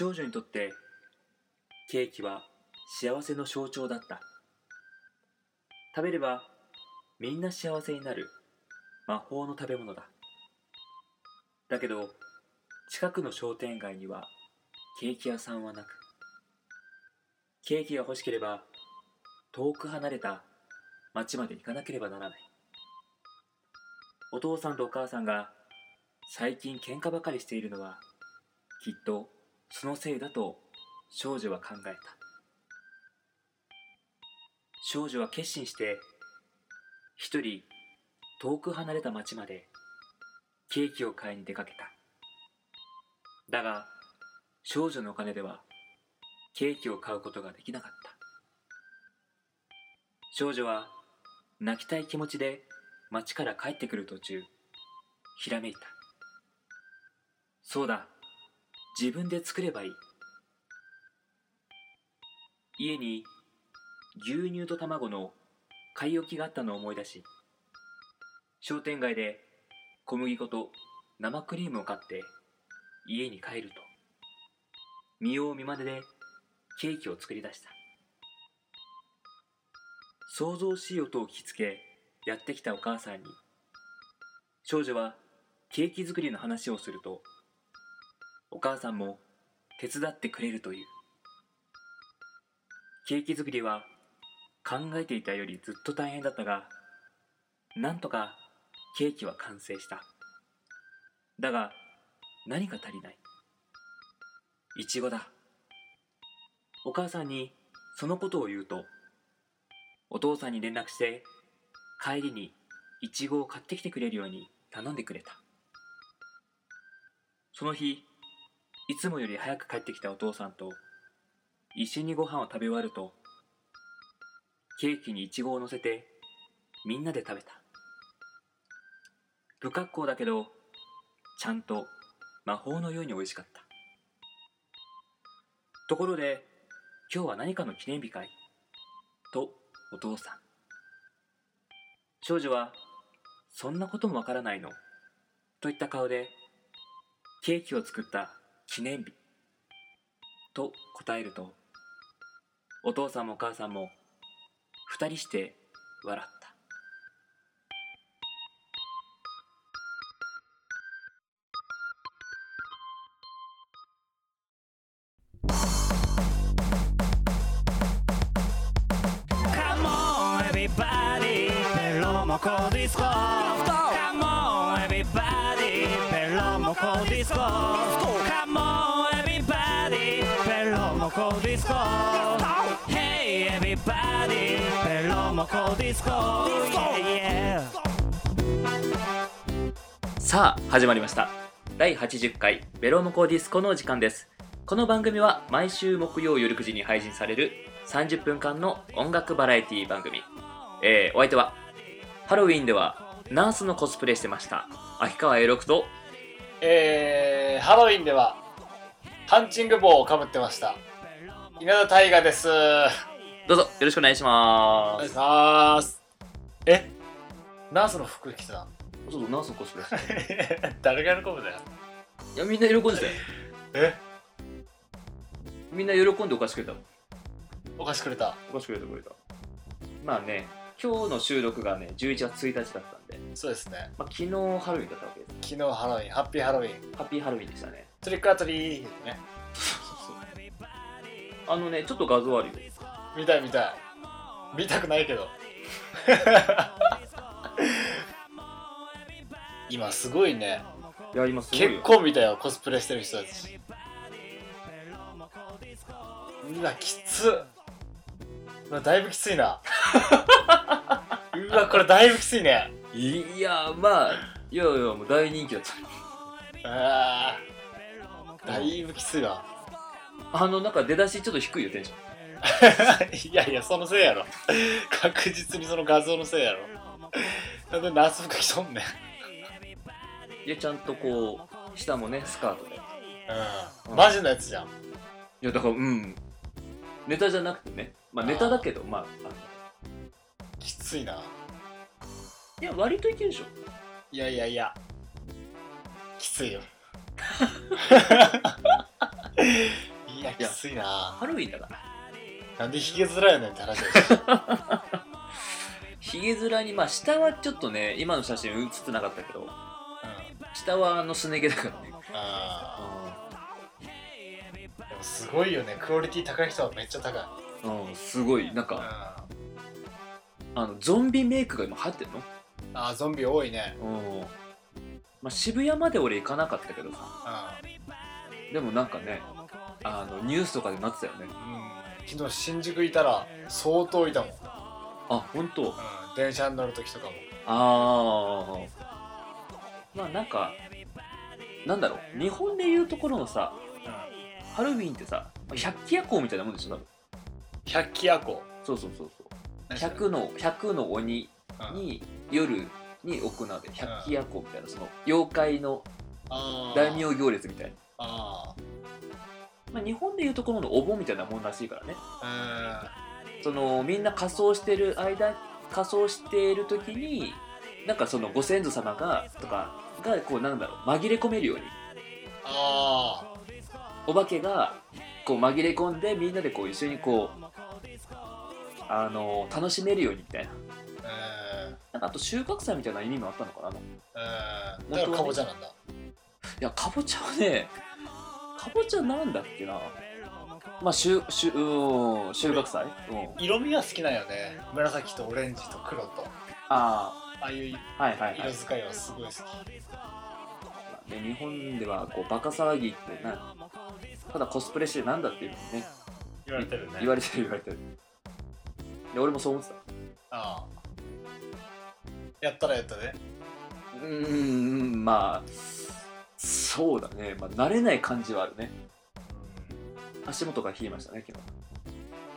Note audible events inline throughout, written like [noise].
少女にとってケーキは幸せの象徴だった。食べればみんな幸せになる。魔法の食べ物だ。だけど近くの商店街にはケーキ屋さんはなく。ケーキが欲しければ遠く離れた町まで行かなければならない。お父さんとお母さんが最近喧嘩ばかりしているのはきっとそのせいだと少女は考えた。少女は決心して一人遠く離れた町までケーキを買いに出かけた。だが少女のお金ではケーキを買うことができなかった。少女は泣きたい気持ちで町から帰ってくる途中ひらめいた。そうだ。自分で作ればいい。家に牛乳と卵の買い置きがあったのを思い出し商店街で小麦粉と生クリームを買って家に帰ると見よう見まねでケーキを作り出した。想像しい音を聞きつけやってきたお母さんに少女はケーキ作りの話をするとお母さんも手伝ってくれるという。ケーキ作りは考えていたよりずっと大変だったがなんとかケーキは完成した。だが何か足りない。いちごだ。お母さんにそのことを言うとお父さんに連絡して帰りにいちごを買ってきてくれるように頼んでくれた。その日いつもより早く帰ってきたお父さんと一緒にご飯を食べ終わるとケーキにいちごを乗せてみんなで食べた。不格好だけどちゃんと魔法のように美味しかった。ところで今日は何かの記念日かい？とお父さん。少女はそんなこともわからないの。といった顔でケーキを作った記念日。と答えるとお父さんもお母さんも二人して笑った。カモンエビバディペロモコディスコロモコディスコカモンエビバディペロモコディスコ Hey everybody. ペロモコディスコ Yeah yeah. さあ始まりました。第80回ベロモコディスコの時間です。この番組は毎週木曜夜9時に配信される30分間の音楽バラエティ番組。えー、お相手はハロウィンではナースのコスプレしてました秋川栄六とえー、ハロウィンではハンチング帽をかぶってました。稲田大我です。おどうぞよろしくお願いしま願いしすます。え？ナースの服着てたそうそうナースのコスプレして [laughs] 誰が喜ぶだよ。いやみんな喜んでたよ。え？みんな喜んでお菓子くれたお菓子くれた。お菓子くれたくれた。まあね今日の収録がね11月1日だったんで、そうですね。まあ、昨日ハロウィンだったわけです昨日ハロウィンハッピーハロウィン。ハッピーハロウィンでしたね。トリックアトリーね。[laughs] あのねちょっと画像あるよ。見たい見たい。見たくないけど。[laughs] 今すごいね。いや今すごいよ。結構見たよコスプレしてる人たち。うわきつっ。うわだいぶきついな。[laughs] うわこれだいぶきついねいやまあいやいやもう大人気だった。あーだいぶきついわ。あのなんか出だしちょっと低いよテンション。[laughs] いやいやそのせいやろ。[laughs] 確実にその画像のせいやろ。なんでナース服着とんねん。いやちゃんとこう下もねスカートで。いうん。マジのやつじゃん。やだからうん。ネタじゃなくてね。まあネタだけどまああの。きついないや割といけるでしょ。いやいやいや。きついよ。[laughs] きついな。ハロウィンだから。なんでヒゲ面やねんって話だし。[laughs] ひげ面にまあ下はちょっとね今の写真写ってなかったけど。下はあのすね毛だからね。あー。でもすごいよね。クオリティ高い人はめっちゃ高い。うん、うん、すごい。なんうん。かあのゾンビメイクが今流行ってんのあーゾンビ多いね。うん。まあ渋谷まで俺行かなかったけどさ。うでもなんかねあのニュースとかでなってたよね。ん、うん、昨日新宿いたら相当いたもん、うん、あ本当？電車に乗る時とかも。ああまあなんかなんだろう。日本でいうところのさうん。ハロウィンってさ百鬼夜行みたいなもんでしょ多分。百鬼夜行。そうそうそうそう。何それ？100の100の鬼うんに夜に行われる百鬼夜行みたいなその妖怪の大名行列みたいな、あまあ、日本でいうところのお盆みたいなもんらしいからね。あそのみんな仮装してる間仮装している時になんかそのご先祖様がとかがこうなんだろう紛れ込めるように。あお化けがこう紛れ込んでみんなでこう一緒にこうあの楽しめるようにみたいな。あうんなんかあと収穫祭みたいな意味もあったのかないう。ん。だからかぼちゃなんだ。やかぼちゃはねかぼちゃなんだっけな。まあ収収うん収穫祭、うん、色味は好きなんよね。紫とオレンジと黒と。あああいうあはいはいはい。色使いはすごい好き。ね、日本ではこうバカ騒ぎってなただコスプレしてなんだっていうのにね。言われてるね。言われてる言われてる。で俺もそう思ってた。ああやったらやったで。うーんまあそうだね、まあ、慣れない感じはあるね。足元が冷えましたね昨日。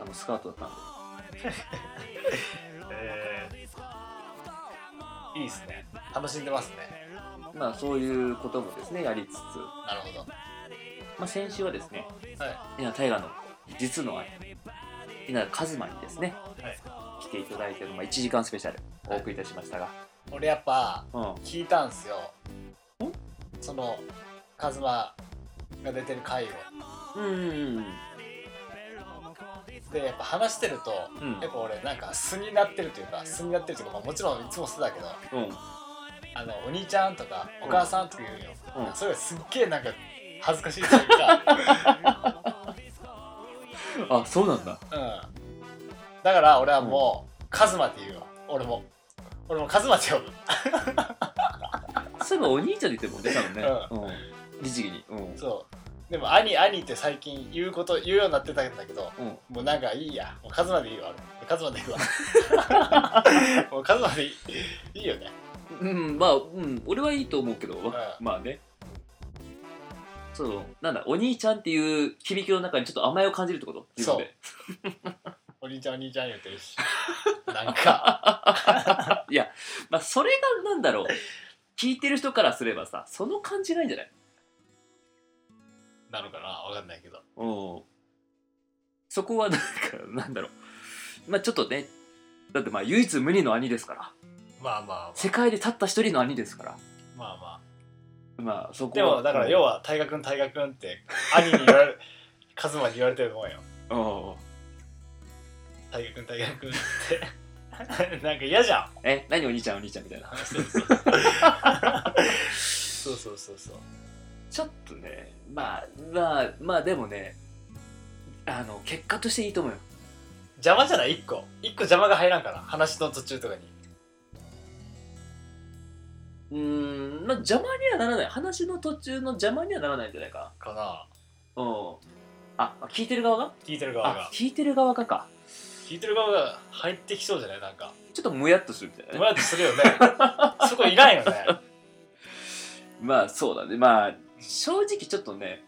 あのスカートだったんで。[laughs] えー、いいですね。楽しんでますね。まあそういうこともですねやりつつ、なるほど。まあ、先週はですねはい。稲大河の実の兄稲田和馬にですね、はい。来ていただいての、まあ、1時間スペシャルお送りいたしましたが、俺やっぱうん。聞いたんすよ。んそのカズマが出てる回を。うんうんでやっぱ話してると、うん。やっぱ俺なんか素になってるというか素になってるというか、まあ、もちろんいつも素だけどうん。あのお兄ちゃんとかお母さんとか言うよ、うん。それがすっげえなんか恥ずかしいというか。[laughs] あそうなんだ。うん。だから俺はもう、カズマって言うわ。俺も俺もカズマって呼ぶそういえばお兄ちゃんって言ってもんね多分ね。うん。律儀に。うん。そうでも兄兄って最近言うこと言うようになってたんだけどうん。もうなんかいいや。もうカズマでいいわ。俺カズマでいいわ。[laughs] もうカズマでいいいいよね。うん、まあ、うん、俺はいいと思うけど、ん。まあね。そう、なんだ、お兄ちゃんっていう響きの中にちょっと甘えを感じるってこと？自分で。[laughs] お兄ちゃんお兄ちゃん言ってるし [laughs] なんかいや、まあ、それがなんだろう。聞いてる人からすればさ、その感じないんじゃない？なのかな？わかんないけどうん。そこはなんか、なんだろう。まあちょっとね、だってまあ唯一無二の兄ですから。まあまあまあ世界でたった一人の兄ですから。まあままあそこあでもだから要は。は大河君大河君って兄に言われカズマに言われてると思うようん。大河君大河君って [laughs] なんか嫌じゃんえ、何お兄ちゃんお兄ちゃんみたいな。そうそうそうそうそうそうちょっとね、まあ、まあ、まあでもね、あの、結果としていいと思うよ。邪魔じゃない？一個一個邪魔が入らんから話の途中とかにうーん、まあ邪魔にはならない。話の途中の邪魔にはならないんじゃないかかなな。うん。あ、聞いてる側が？聞いてる側あが、聞いてる側がか。聞いてる側が入ってきそうじゃない？なんかちょっともやっとするみたいなね。どうやってするよね [laughs] そこいらんよねまあそうだね。まあ、正直ちょっとね、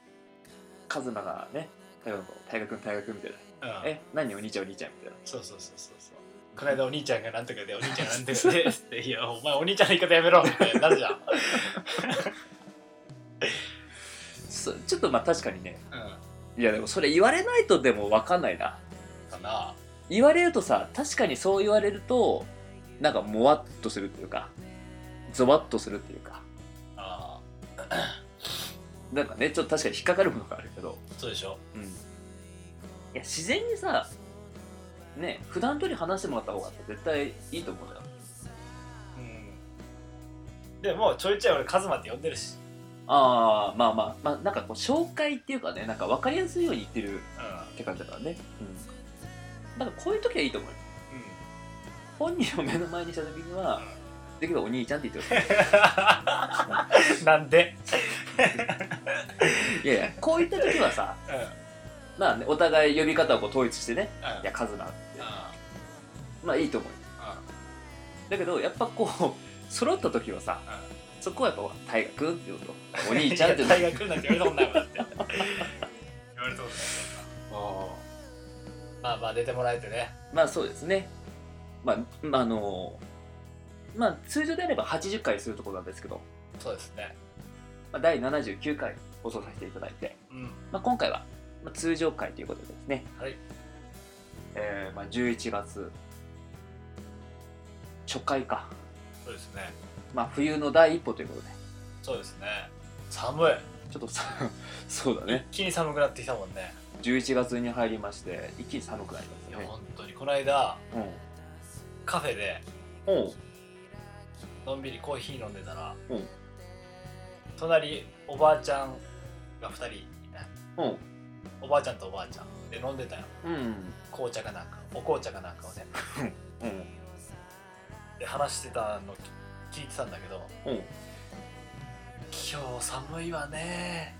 カズマがね、大学大学大学みたいな。うんえ、何お兄ちゃんお兄ちゃんみたいな。そうそうそうそうそうこの間お兄ちゃんがなんとかでお兄ちゃんがなんとかでっていやお前お兄ちゃんの言い方やめろってなるじゃん、[laughs] そうちょっとまあ確かにね。うん、いやでもそれ言われないとでも分かんないな。かな言われるとさ確かにそう言われるとなんかもわっとするっていうかゾワッとするっていうか。あなんかねちょっと確かに引っかかるものがあるけど、ーそうでしょ。うん、いや自然にさね普段通り話してもらった方が絶対いいと思うよ。うん。でもうちょいちょい俺カズマって呼んでるし。ああまあまあまあなんかこう紹介っていうかねなんか分かりやすいように言ってるうんって感じだからね。うんだからこういう時はいいと思うよ。本人を目の前にした時にはできればお兄ちゃんって言ってほしうんなんで？いいやいやこういった時はさうん。うんまあねお互い呼び方をこう統一してねいやカズナって。まあいいと思うよ。だけどやっぱこう揃った時はさそこはやっぱ大河君って言うと。お兄ちゃんっていや大学なんて言われたことないもんだって。言われたことないそんな [laughs] まあまあ出てもらえてね。まあそうですね。まあ、まあ、あのまあ通常であれば80回するところなんですけど、そうですね。まあ、第79回放送させていただいて、うん。まあ、今回は、まあ、通常回ということでですね、はい。えーまあ、11月。初回か、そうですね。まあ、冬の第一歩ということで。そうですね。寒い。ちょっとさ [laughs] そうだね。一気に寒くなってきたもんね11月に入りまして一気に寒くなりいますね。や本当に。この間うん。カフェでのんびりコーヒー飲んでたらうん。隣おばあちゃんが2人いたおうおばあちゃんとおばあちゃん。で飲んでたよ。うん。紅茶かなんかお紅茶かなんかをね。うん。で話してたの聞いてたんだけど今日寒いわね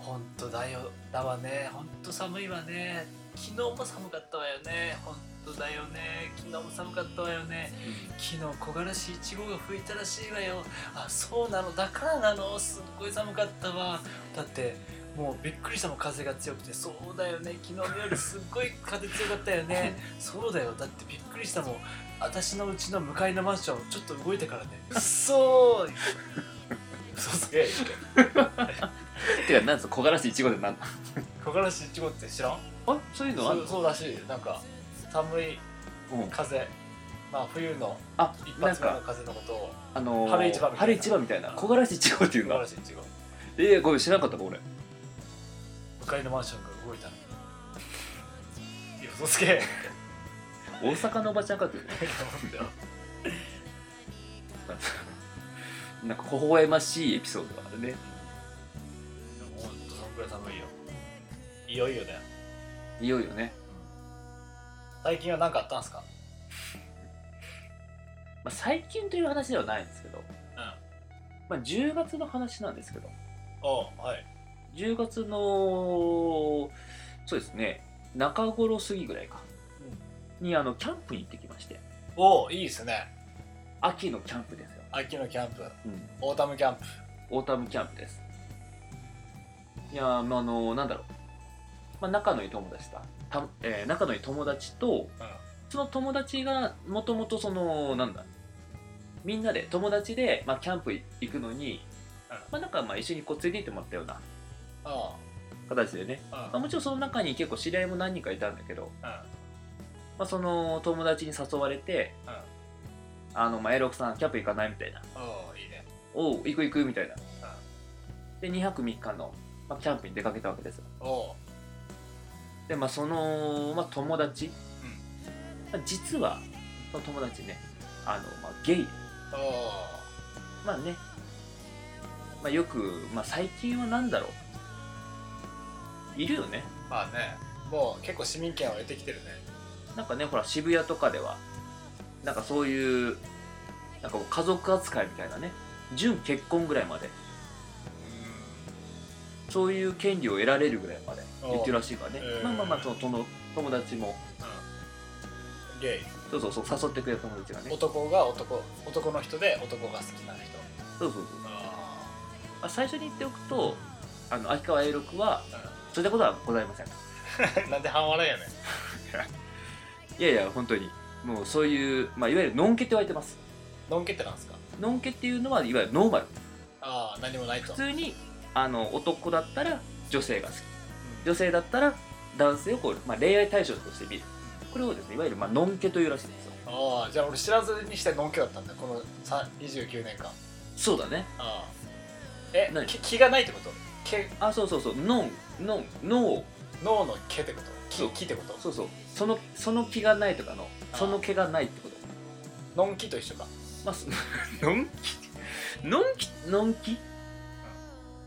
本当だよ。だわね。本当寒いわね。昨日も寒かったわよね。本当だよね。昨日も寒かったわよね。昨日木枯らしいちごが吹いたらしいわよ。あそうなの。だからなの。すっごい寒かったわ。だってもうびっくりしたもん。風が強くて。そうだよね。昨日の夜すっごい風強かったよね。そうだよ。だってびっくりしたもん。私のうちの向かいのマンションちょっと動いてからね。そー。嘘つけ。言 [laughs] っててかなんすか木枯らしいちごでなんだ木 [laughs] 枯らしいちごって知らん？あそういうのあるそうそうらしい。なんか寒いうん。風。まあ冬のあ一な発目の風のことをあのー、春一番みたいな。春一番みたいな。木枯らしいちごっていう木の枯らしいちごえー、ごめん知らなかったか俺。向かいのマンションが動いたの。[laughs] いや嘘つけ。大阪のおばちゃんかって [laughs] なんか微笑ましいエピソードがあるねとそんくらい寒いよいよいよだよ。いよいよね、最近は何かあったんすか？[laughs] まあ、最近という話ではないんですけど、うん。まあ、10月の話なんですけど。おうはい。10月のそうですね。中頃過ぎぐらいか、にあのキャンプに行ってきまして。おおいいですね。秋のキャンプですよ、秋のキャンプ。うん、オータムキャンプ。オータムキャンプですいやーまああのなんだろう、まあ、仲のいい友達とた、えー仲のいい友達とその友達がもともとそのなんだ。みんなで友達で、まあ、キャンプ行くのに、うん。まあなんかまあ一緒にこう連れて行ってもらったようなあ形でね、あまあ、もちろんその中に結構知り合いも何人かいたんだけど、うん。まあ、その友達に誘われてうん「あのまあ、エロクさんキャンプ行かない?」みたいな。おういいね「おう行く行く」みたいな。で2泊3日の、まあ、キャンプに出かけたわけですよ。おう。でまあその、まあ、友達、まあ実はその友達ねあの、まあ、ゲイ。まあね、まあ、よく、まあ、最近は何だろう。いるよね。まあね。もう結構市民権を得てきてるね。なんかねほら渋谷とかではなんかそういうなんかもう家族扱いみたいなね。準結婚ぐらいまでそういう権利を得られるぐらいまで言ってるらしいからね。おうまあまあまあその友達も。うん。ゲイ。そうそうそう誘ってくれる友達がね。男が男男の人で男が好きな人。そうそうそう、あまあ、最初に言っておくとあの秋川 A 六はあそういったことはございません。う [laughs] んなんで半笑いやねん。[laughs] いやいや本当に。もうそういう、まあ、いわゆるノンケって言われてます。のんけってなんですか？ノンケっていうのはいわゆるノーマル。ああ何もないと。普通にあの男だったら女性が好き。女性だったら男性をこう、まあ、恋愛対象として見る。これをですねいわゆる、まあ、ノンケというらしいんですよ。ああじゃあ俺知らずにしてのんけだったんだこのさ29年間。そうだね。ああえ何？き気がないってこと？毛あそうそうそう。ノンノンノー脳の毛ってこと？そう。木ってこと？そうそう。そのその気がないとかのその気がないってこと。のんきと一緒か。まあす [laughs] のんき？のんき？のんき？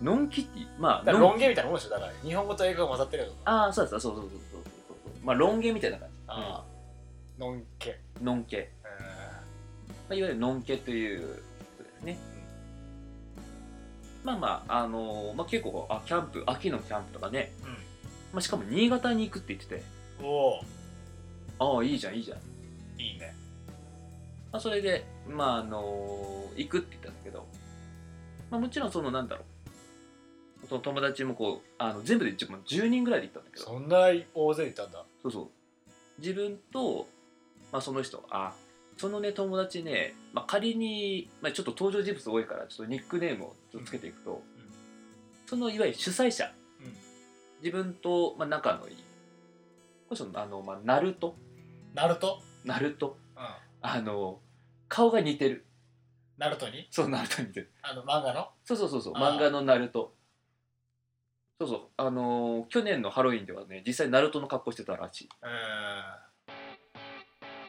のんきってまあだからロン毛みたいなもんでしょだから。日本語と英語が混ざってるよああそうですそうそうそうそうそうそう。まあロン毛みたいな感じ。ああのん。けうんのんけ、うまあ、いわゆるのんけということですね。まあまああのーまあ結構あキャンプ秋のキャンプとかね、ん。まあ、しかも新潟に行くって言ってて。おおああいいじゃんいいじゃん。いいね。まあ、それで、まああの行くって言ったんだけど、まあ、もちろんそのなんだろうその友達もこうあの全部で10 10人ぐらいで行ったんだけど。そんな大勢いたんだ。そうそう。自分と、まあ、その人。あそのね友達ね、まあ、仮に、まあ、ちょっと登場人物多いからちょっとニックネームをつけていくと、そのいわゆる主催者、うん。自分と、まあ、仲のいいこの人あの、まあ、ナルト。ナルト？ナルト。うん。あの顔が似てる。ナルトに？そうナルトに似てる。あの漫画の？そうそうそうそう。漫画のナルトそうそう。あのー去年のハロウィンではね実際ナルトの格好してたらしい、うん。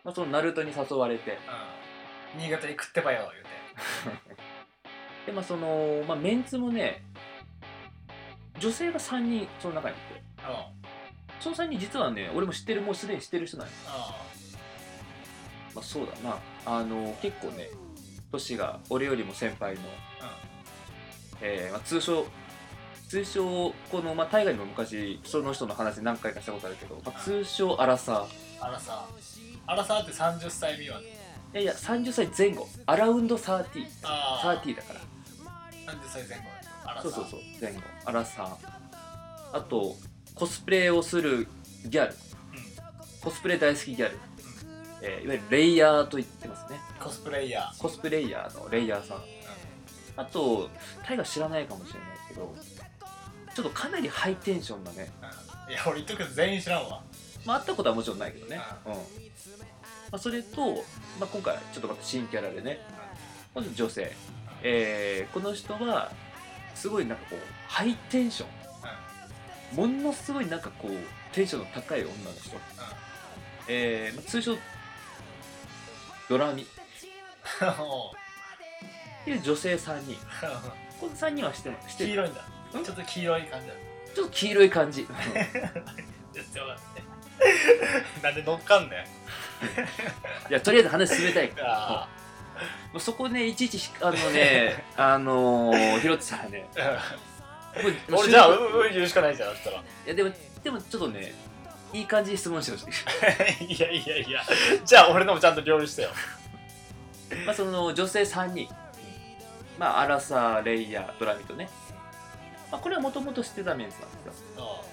まあ、そのナルトに誘われて。うん。新潟に食ってばよ言うて。[laughs] でまあその、まあ、メンツもね女性が3人その中にいて。うん。うんその3人実はね俺も知ってるもうすでに知ってる人なんよ。まあそうだな。あの結構ね年が俺よりも先輩の、えーまあ、通称通称この、まあ、大河にも昔その人の話何回かしたことあるけど、まあ、通称アラサー。あらさあらさって30歳未満。いやいや30歳前後。アラウンド3030あだから。30歳前後。あらさそうそうそう前後。アラサー。あとコスプレをするギャル。コスプレ大好きギャル、えーいわゆるレイヤーと言ってますね。コスプレイヤー。コスプレイヤーのレイヤーさん。あとタイが知らないかもしれないけどちょっとかなりハイテンションなね。うん。いや俺言っとくけど全員知らんわ。まあ会ったことはもちろんないけどね。うん、まあ、それと、まあ、今回ちょっとまた新キャラでね。まず女性。えーこの人はすごいなんかこうハイテンション。ものすごいなんかこうテンションの高い女の人、えーまあ通称ドラミ。[laughs] いう女性3人 [laughs] この3人は知ってます知ってる黄色いんだ。んちょっと黄色い感じだ。ちょっと黄色い感じ。絶対分かってなんで乗っかんねん。[laughs] いやとりあえず話進めたい。[laughs] あもうそこねいちいちしあのね [laughs] あのー、ひろってたらね。もう俺じゃあもううんうん言うしかないじゃんだったら。いやでもでもちょっとねいい感じに質問してほしい。いやいやいや。じゃあ俺のもちゃんと料理してよ。まあその女性3人。まあアラサーレイヤードラミとね、まあ、これはもともと知ってたメンツなんですよ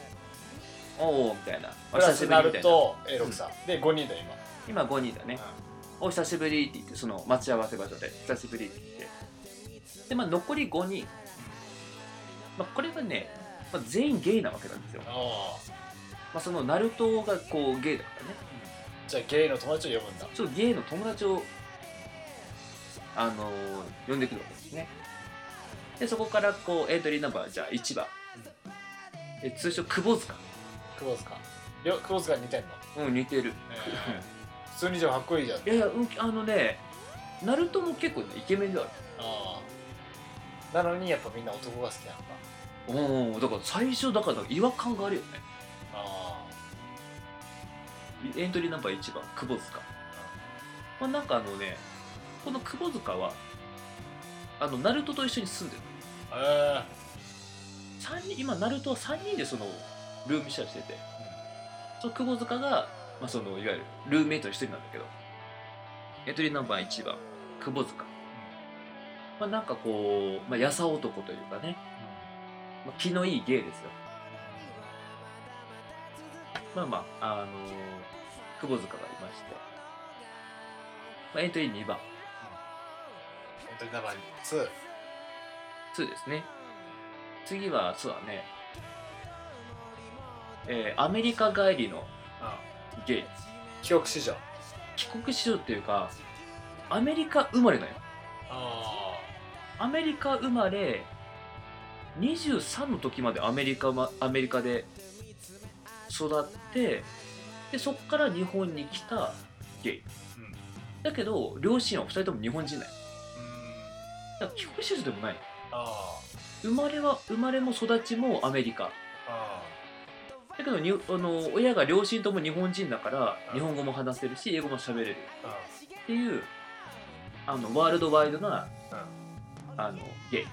おおみたいな。プラスなるみたいな。と A6 さん。で5人だよ今5人だね、お久しぶりって言ってその待ち合わせ場所で久しぶりって言って。でまあ残り5人、まあ、これがね、まあ、全員ゲイなわけなんですよ、まあ、そのナルトがこうゲイだからね。じゃあゲイの友達を呼ぶんだ。ちょっとゲイの友達をあのー呼んでくるわけですねでそこからこうエントリーナンバーじゃあ1番、え通称窪塚。久保塚。よ久保塚に似てんの、うん似てる。えー普通にじゃあかっこいいじゃん。いやいや、うん、あのねナルトも結構ねイケメンではある。ああ。なのにやっぱみんな男が好きなのか。おおだから最初だから違和感があるよね。あエントリーナンバー1番窪塚、まあ、なんかあのねこの窪塚はあのナルトと一緒に住んでる。あえ三人今ナルトは3人でそのルームシェアしてて、その窪塚が、まあ、そのいわゆるルームメイトの一人なんだけど。エントリーナンバー1番窪塚、まあ、なんかこう、まあ、やさ男というかね、まあ、気のいい芸ですよ。まあまああの窪塚がいまして、まあ、エントリー2番。エントリーナンバー2 2ですね。次はそうだねえーアメリカ帰りのゲイ記憶史上帰国子女っていうかアメリカ生まれなんよ。あアメリカ生まれ23の時までアメリカまアメリカで育ってでそっから日本に来たゲイうん。だけど両親は2人とも日本人だんだから帰国子女でもないあ生まれは生まれも育ちもアメリカ。ああだけどにあの親が両親とも日本人だからうん日本語も話せるし英語も喋れる。あっていうあのワールドワイドなうん。あのゲイ。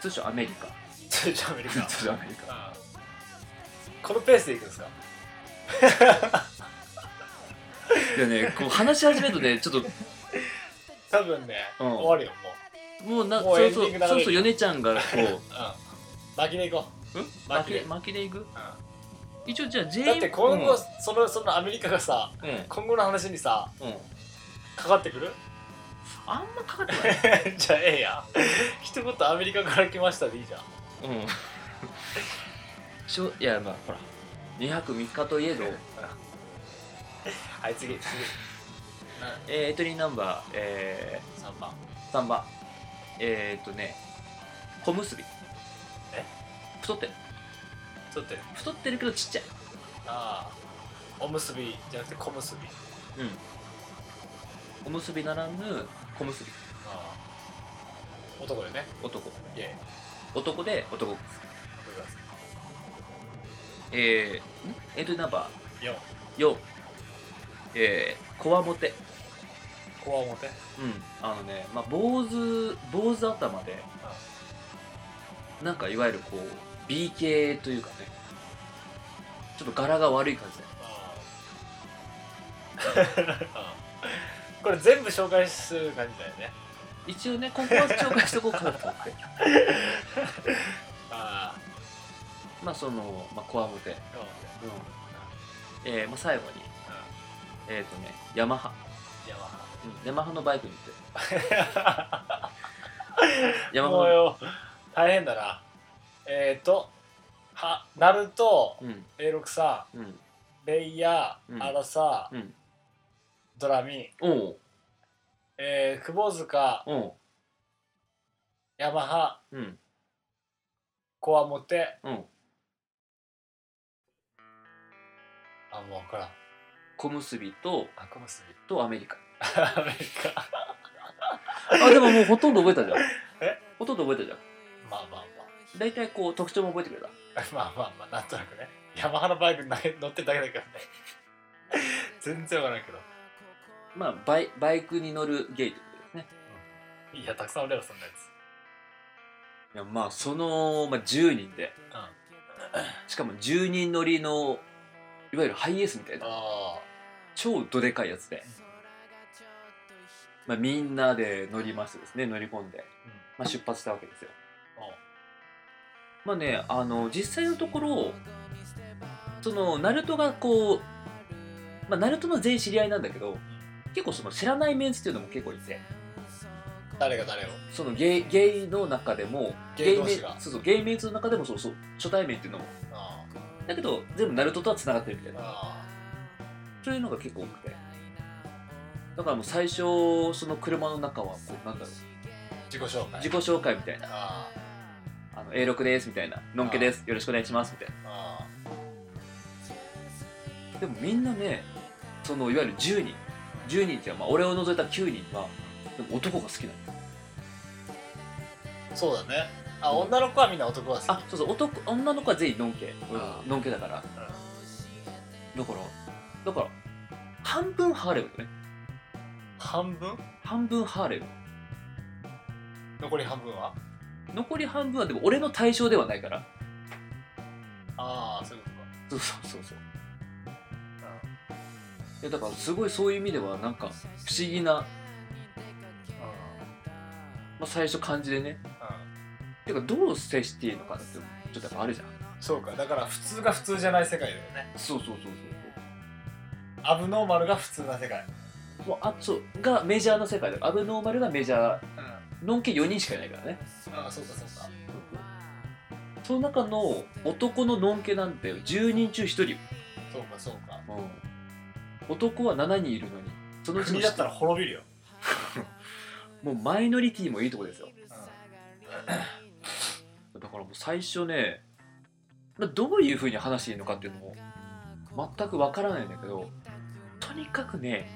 通称アメリカ。通常アメリカ。通称アメリカ。[laughs] ああこのペースでいくんですか？いやねこう話し始めるとねちょっと多分ね、うん。終わるよももうなもうそうそうエンディング流れるそうそう米ちゃんがこう。うん。巻きでいこう。巻巻ききで巻きでいく？う、一応じゃあ全うん、だって今後、うん。そのそのアメリカがさうん。今後の話にさうん。かかってくる？あんまかかってない。[laughs] じゃあええやん。一言アメリカから来ましたでいいじゃん。うん。しょいやまあほら。2泊3日といえど。はい次次。[laughs] えー、エントリーナンバー、え3番。ー、3番えー、っとね小結。びえ？太ってる。ちょっとね太ってるけどちっちゃい。ああ。おむすびじゃなくて小結。びうん。おむすびならぬ小結。びああ。男よね。男。イエ男で男えー、ん？エントリーナンバ4ー4えー、こわもてこわもて。うん。あのねまあ坊主坊主頭でなんかいわゆるこう B 系というかねちょっと柄が悪い感じであ [laughs] これ全部紹介する感じだよね。一応ねここは紹介しとこうかなと思って。[laughs] あまあその、まあ、こわもて、うん。あえーまあ、最後にえっ、とねヤマハ、ヤマハうん、ヤマハのバイクに乗って [laughs] ヤマハの。もうよ。大変だな。えっ、ー、とはナルトうん。A6 さんうん。レイヤうん。ーアラサうん。ドラミおう。えー、窪塚おう。ヤマハうん。コアモテうん。あもう分からん。小結びとあ小結。びとアメリカアメリカあでももうほとんど覚えたじゃん。え？ほとんど覚えたじゃん。まあまあ大体こう特徴も覚えてくれた。[laughs] まあまあまあなんとなくね。ヤマハのバイクに乗ってるだけだけどね。[laughs] 全然わからんけど。まあバイバイクに乗るゲイってことですね。いやたくさん俺らそんなやつ。いやまあその、まあ、10人で。[clears throat] しかも10人乗りのいわゆるハイエースみたいな。あ超どでかいやつで、まあ、みんなで乗りましてですね乗り込んで、まあ、出発したわけですよ。まあねあの実際のところそのナルトがこうまあナルトの全員知り合いなんだけど結構その知らないメンツっていうのも結構いて。誰が誰を？そのゲイゲイの中でもゲイ同士が。そうそうゲイメンツの中でもそうそう初対面っていうのも。あだけど全部ナルトとはつながってるみたいな。あ。そういうのが結構多くてだからもう最初その車の中はこうなんだろう。自己紹介。自己紹介みたいな。ああの A6 ですみたいな。のんけです。よろしくお願いしますみたいな。でもみんなねそのいわゆる10人。10人っていうかまあ俺を除いた9人はでも男が好きなの。あそうだね。あ女の子はみんな男が好き。あそうそう。男女の子は全員のんけ。あのんけだから。だからだから半分ハーレムだね半分？半分ハーレム。残り半分は？残り半分はでも俺の対象ではないから。ああそういうことか。そうそうそうそう。いやだからすごいそういう意味ではなんか不思議な、まあ、最初感じでね。てかどう接していいのかなってちょっとやっぱあるじゃん。そうか。だから普通が普通じゃない世界だよね。そうそうそうアブノーマルが普通な世界。そうもうあそうがメジャーな世界だ。からアブノーマルがメジャー。うん。のんけ4人しかいないからね。ああそうかそうか。その中の男ののんけなんて10人中1人。よ、そうかそうか。男は7人いるのに。そのうちの国だったら滅びるよ、[laughs] もうマイノリティもいいとこですよ。う [clears throat] だからもう最初ねまあどういう風に話していいのかっていうのも全くわからないんだけどとにかくね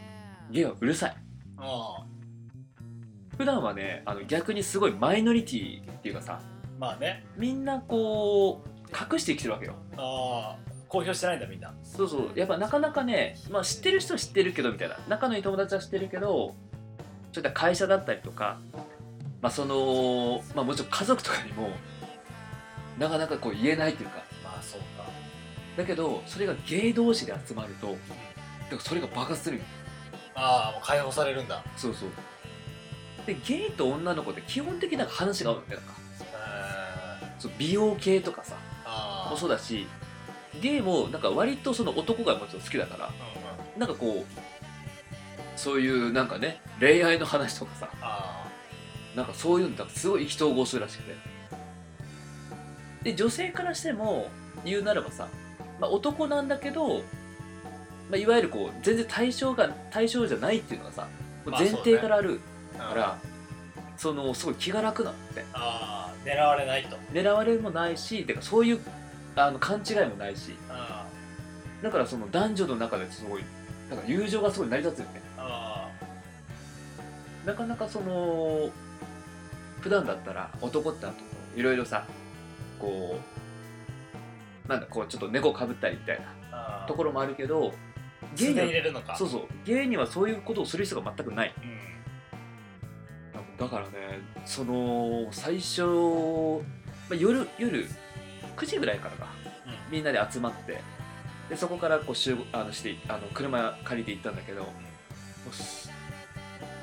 ゲイはうるさい。あ普段はねあの逆にすごいマイノリティっていうかさまあね。みんなこう隠して生きてるわけよ。ああ公表してないんだみんな。そうそう。やっぱなかなかね、まあ、知ってる人は知ってるけどみたいな。仲のいい友達は知ってるけどそういった会社だったりとか、まあそのまあ、もちろん家族とかにもなかなかこう言えないというか。まあそうか。だけどそれがゲイ同士で集まるとだからそれが爆発するよああもう解放されるんだ。そうそう。でゲイと女の子って基本的になんか話が合うわけだから。えー。そう美容系とかさああもそうだしゲイもなんか割とその男がもちろん好きだからうんうん。なんかこうそういうなんかね恋愛の話とかさあなんかそういうのがすごい意気投合するらしくて。で女性からしても言うならばさ、まあ、男なんだけど、まあ、いわゆるこう全然対象が対象じゃないっていうのがさ前提からあるあから、そのすごい気が楽なのって。ああ狙われないと。狙われもないしてかそういうあの勘違いもないし。あだからその男女の中ですごいなんか友情がすごい成り立つよね。あなかなかその普段だったら男ってあといろいろさこうなんだこうちょっと猫かぶったりみたいなところもあるけどゲイ素でには入れるのか。そうそう。ゲイにはそういうことをする必要が全くない。うん。だからねその最初、まあ、夜夜9時ぐらいからか。うん。みんなで集まって。でそこからこう集合あのしてあの車借りて行ったんだけどもうす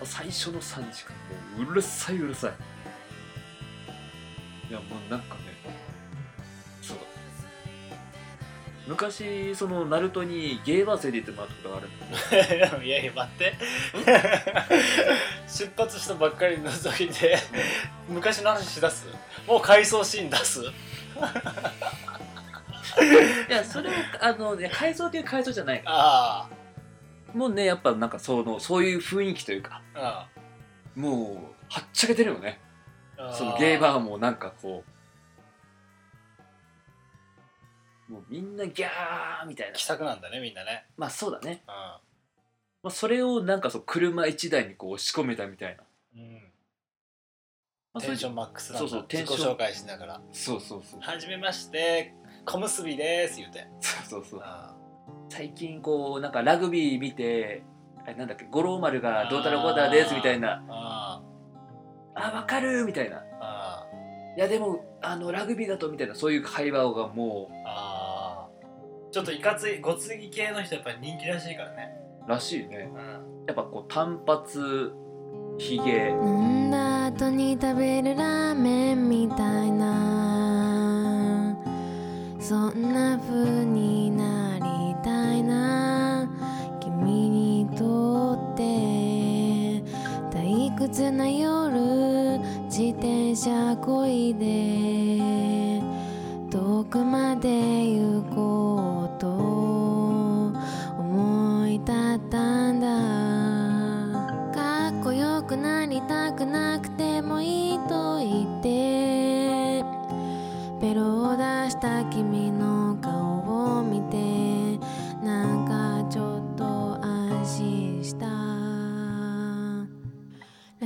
最初の3時間もううるさいうるさい。いやもうなんか昔そのナルトにゲーバー連れて行ってもらったことがあるんだいやいや待って。出発したばっかりの時で昔の話しだす？もう回想シーン出す？いやそれはあのね改造という改造じゃないあもうねやっぱなんかそのそういう雰囲気というかあ。もうはっちゃけてるよね。ああ。そのゲーバーもなんかこうもうみんなギャーみたいな。気さくなんだねみんなね。まあそうだね、うまあ、それをなんかそう車1台にこう押し込めたみたいな、ん、うん、まあ、テンションンマックスなんだ。そうそうテン自ション己紹介しながら。そうそうそう「はじめまして小結びです」言うて。そうそうそう。あ最近こうなんかラグビー見てあれなんだっけ五郎丸がどうたらこうたらですみたいな。ああわかるみたいな。あいやでもあのラグビーだとみたいなそういう会話がもああちょっといかついごつぎ系の人やっぱり人気らしいからね。うらしいね。うん。やっぱこう単発ひげ飲ん。だ後に食べるラーメンみたいな。そんな風になりたいな。君にとって。退屈な夜自転車こいで。遠くまで行